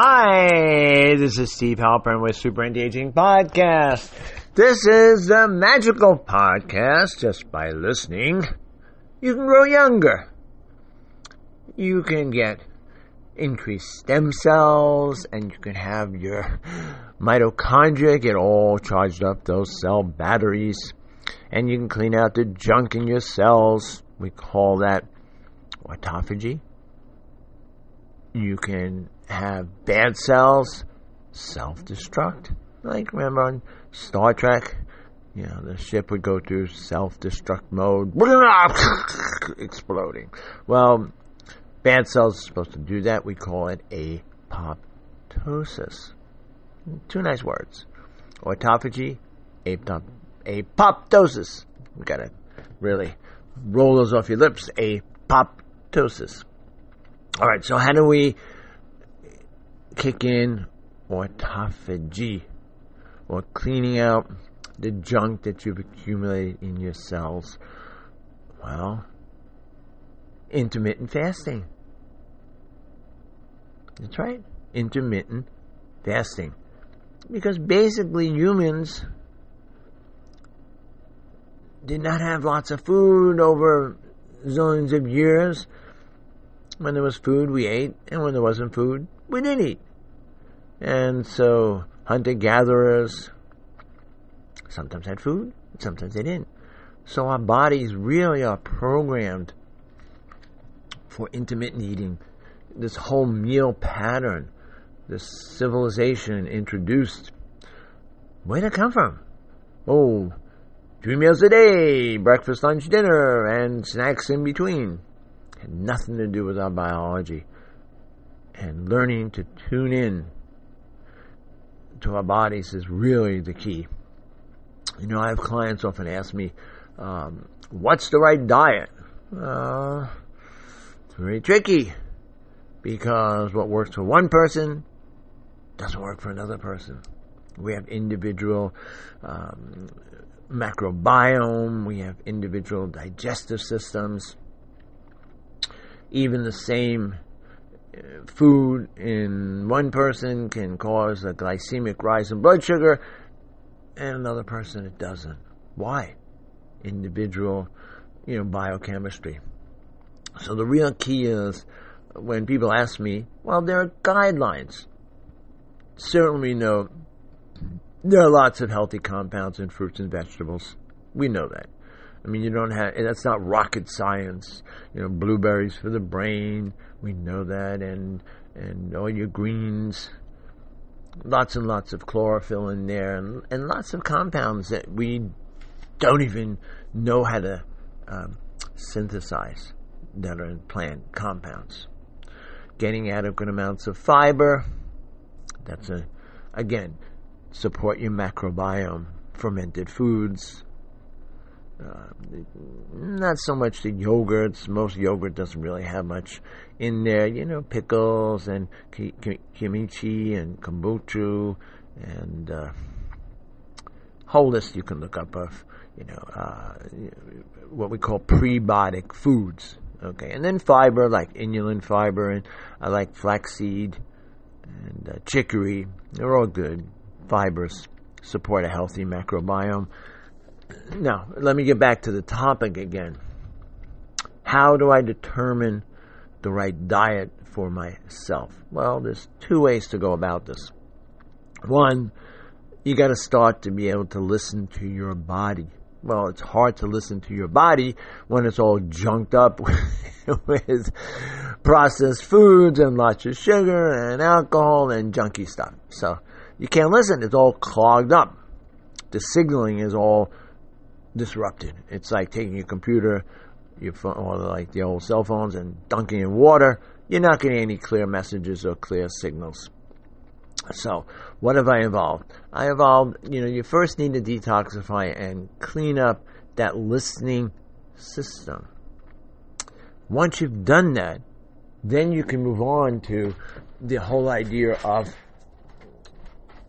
Hi, this is Steve Halpern with Super Anti-Aging Podcast. This is the magical podcast. Just by listening, you can grow younger. You can get increased stem cells and you can have your mitochondria get all charged up, those cell batteries. And you can clean out the junk in your cells. We call that autophagy. You can have bad cells self destruct. Like, remember on Star Trek? You know, the ship would go through self destruct mode, exploding. Well, bad cells are supposed to do that. We call it apoptosis. Two nice words autophagy, apop- apoptosis. We gotta really roll those off your lips. Apoptosis. All right, so how do we kick in autophagy or cleaning out the junk that you've accumulated in your cells? Well, intermittent fasting. That's right, intermittent fasting. Because basically, humans did not have lots of food over zillions of years. When there was food, we ate, and when there wasn't food, we didn't eat. And so, hunter gatherers sometimes had food, sometimes they didn't. So, our bodies really are programmed for intermittent eating. This whole meal pattern, this civilization introduced, where did it come from? Oh, three meals a day, breakfast, lunch, dinner, and snacks in between. Had nothing to do with our biology. And learning to tune in to our bodies is really the key. You know, I have clients often ask me, um, what's the right diet? Uh, it's very tricky because what works for one person doesn't work for another person. We have individual um, macrobiome, we have individual digestive systems. Even the same food in one person can cause a glycemic rise in blood sugar, and another person it doesn't. Why? Individual, you know, biochemistry. So the real key is when people ask me, well, there are guidelines. Certainly, know there are lots of healthy compounds in fruits and vegetables. We know that. I mean, you don't have, that's not rocket science. You know, blueberries for the brain, we know that, and, and all your greens, lots and lots of chlorophyll in there, and, and lots of compounds that we don't even know how to um, synthesize that are in plant compounds. Getting adequate amounts of fiber, that's a, again, support your macrobiome, fermented foods, uh, not so much the yogurts. Most yogurt doesn't really have much in there. You know, pickles and ki- ki- kimchi and kombucha and uh, whole list you can look up of you know uh, what we call prebiotic foods. Okay, and then fiber like inulin fiber and I like flaxseed and uh, chicory. They're all good fibers. Support a healthy macrobiome. Now, let me get back to the topic again. How do I determine the right diet for myself? Well, there's two ways to go about this. One, you got to start to be able to listen to your body. Well, it's hard to listen to your body when it's all junked up with processed foods and lots of sugar and alcohol and junky stuff. So you can't listen. It's all clogged up. The signaling is all disrupted. It's like taking your computer, your phone, or like the old cell phones, and dunking in water. You're not getting any clear messages or clear signals. So, what have I evolved? I evolved, you know, you first need to detoxify and clean up that listening system. Once you've done that, then you can move on to the whole idea of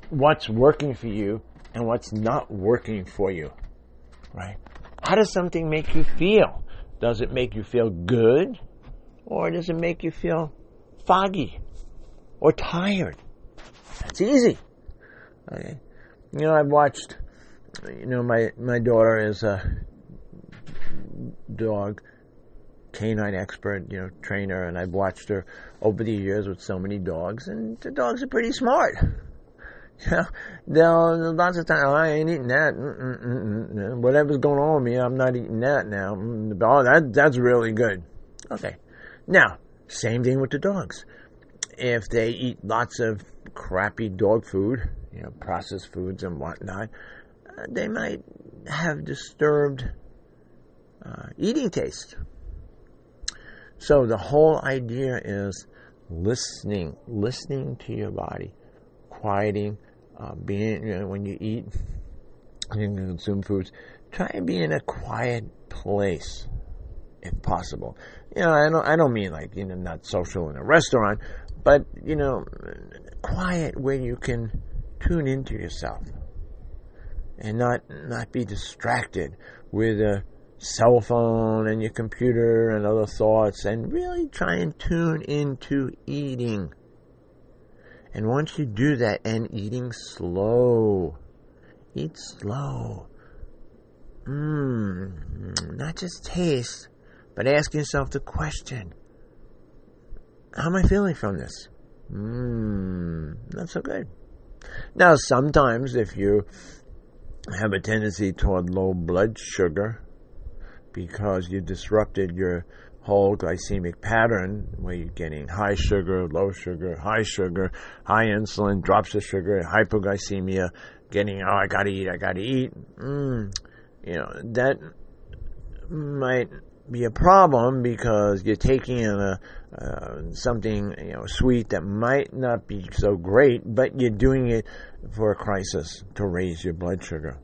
what's working for you and what's not working for you right? How does something make you feel? Does it make you feel good? Or does it make you feel foggy? or tired. That's easy. Okay. You know, I've watched, you know, my, my daughter is a dog canine expert, you know, trainer, and I've watched her over the years with so many dogs, and the dogs are pretty smart. They'll lots of times oh, I ain't eating that. Mm-mm-mm-mm. Whatever's going on with me, I'm not eating that now. Mm, oh, that that's really good. Okay, now same thing with the dogs. If they eat lots of crappy dog food, you know, processed foods and whatnot, uh, they might have disturbed uh, eating taste. So the whole idea is listening, listening to your body, quieting, uh, being you know, when you eat and consume foods, try and be in a quiet place if possible. You know, I don't I don't mean like you know not social in a restaurant, but you know, quiet where you can tune into yourself and not not be distracted with a cell phone and your computer and other thoughts and really try and tune into eating. And once you do that and eating slow, eat slow. Mmm, not just taste, but ask yourself the question How am I feeling from this? Mmm, not so good. Now, sometimes if you have a tendency toward low blood sugar, because you disrupted your whole glycemic pattern where you're getting high sugar, low sugar, high sugar, high insulin, drops of sugar, hypoglycemia, getting, oh, I gotta eat, I gotta eat. Mm, you know, that might be a problem because you're taking in a, uh, something, you know, sweet that might not be so great, but you're doing it for a crisis to raise your blood sugar.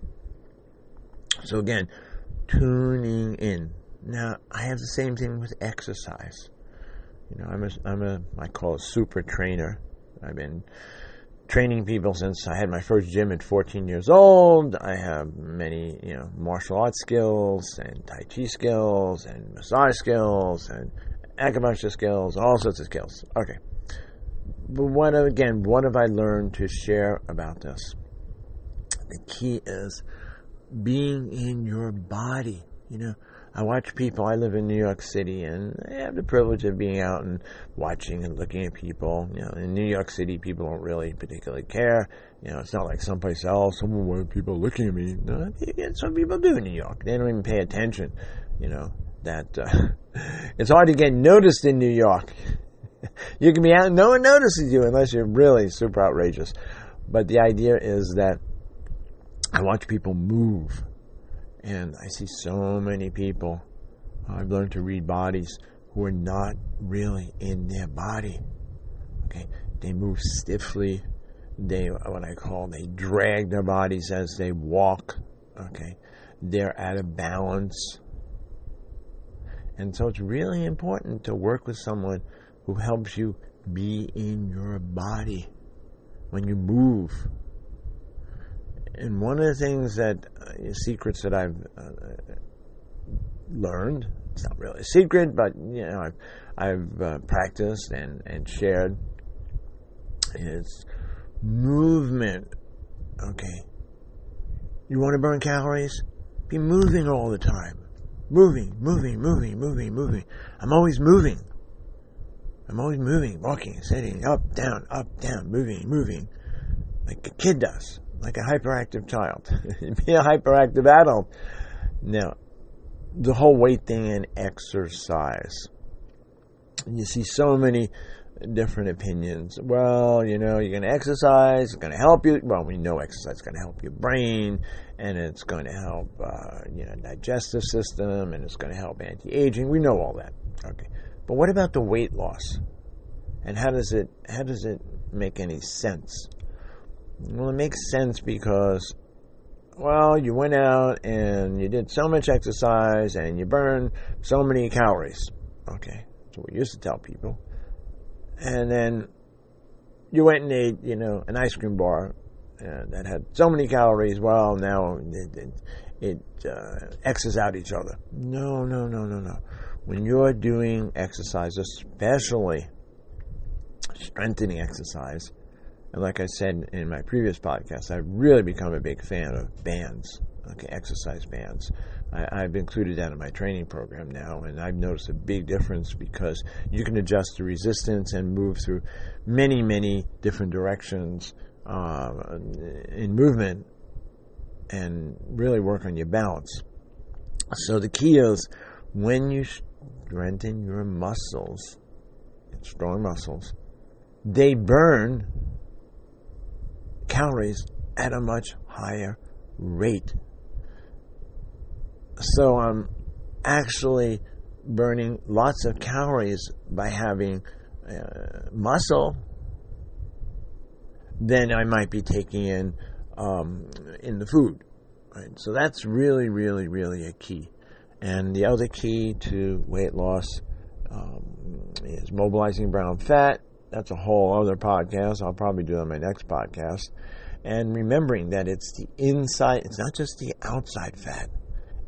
So again, tuning in. Now, I have the same thing with exercise. You know, I'm a, I'm a, I call a super trainer. I've been training people since I had my first gym at 14 years old. I have many, you know, martial arts skills and Tai Chi skills and massage skills and acupuncture skills, all sorts of skills. Okay. But what, again, what have I learned to share about this? The key is being in your body. You know, I watch people. I live in New York City, and I have the privilege of being out and watching and looking at people. You know, in New York City, people don't really particularly care. You know, it's not like someplace else. Someone where people looking at me. No, some people do in New York. They don't even pay attention. You know that uh, it's hard to get noticed in New York. you can be out, no one notices you unless you're really super outrageous. But the idea is that I watch people move, and I see so many people. Uh, I've learned to read bodies who are not really in their body. Okay, they move stiffly. They what I call they drag their bodies as they walk. Okay, they're out of balance. And so it's really important to work with someone who helps you be in your body when you move and one of the things that uh, secrets that I've uh, learned, it's not really a secret, but you know, I've, I've uh, practiced and, and shared is movement. Okay. You want to burn calories? Be moving all the time. Moving, moving, moving, moving, moving. I'm always moving. I'm always moving, walking, sitting, up, down, up, down, moving, moving, like a kid does like a hyperactive child. Be a hyperactive adult. Now, the whole weight thing and exercise. You see so many different opinions. Well, you know, you're going to exercise, it's going to help you. Well, we know exercise is going to help your brain, and it's going to help, uh, you know, digestive system, and it's going to help anti-aging. We know all that. Okay, but what about the weight loss? And how does it how does it make any sense? Well, it makes sense because, well, you went out and you did so much exercise and you burned so many calories. Okay, that's what we used to tell people. And then you went and ate, you know, an ice cream bar uh, that had so many calories. Well, now it, it, it uh, X's out each other. No, no, no, no, no. When you're doing exercise, especially strengthening exercise. And like I said in my previous podcast, I've really become a big fan of bands, okay, exercise bands. I, have included that in my training program now, and I've noticed a big difference because you can adjust the resistance and move through many, many different directions uh, in movement and really work on your balance. So the key is when you strengthen your muscles, strong muscles, they burn calories at a much higher rate. So I'm actually burning lots of calories by having uh, muscle than I might be taking in um, in the food. Right? So that's really, really, really a key. And the other key to weight loss um, is mobilizing brown fat. That's a whole other podcast. I'll probably do on my next podcast. And remembering that it's the inside, it's not just the outside fat,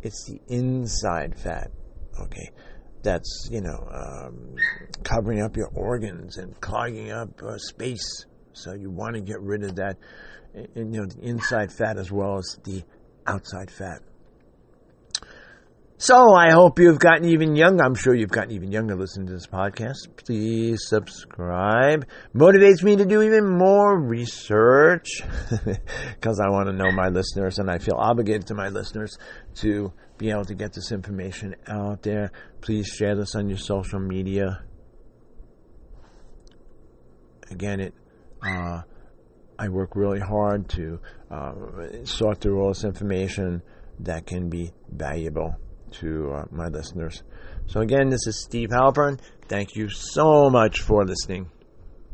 it's the inside fat. Okay. That's, you know, um, covering up your organs and clogging up uh, space. So you want to get rid of that, you know, the inside fat as well as the outside fat. So I hope you've gotten even younger. I'm sure you've gotten even younger listening to this podcast. Please subscribe. Motivates me to do even more research because I want to know my listeners and I feel obligated to my listeners to be able to get this information out there. Please share this on your social media. Again, it. Uh, I work really hard to uh, sort through all this information that can be valuable to uh, my listeners. So, again, this is Steve Halpern. Thank you so much for listening.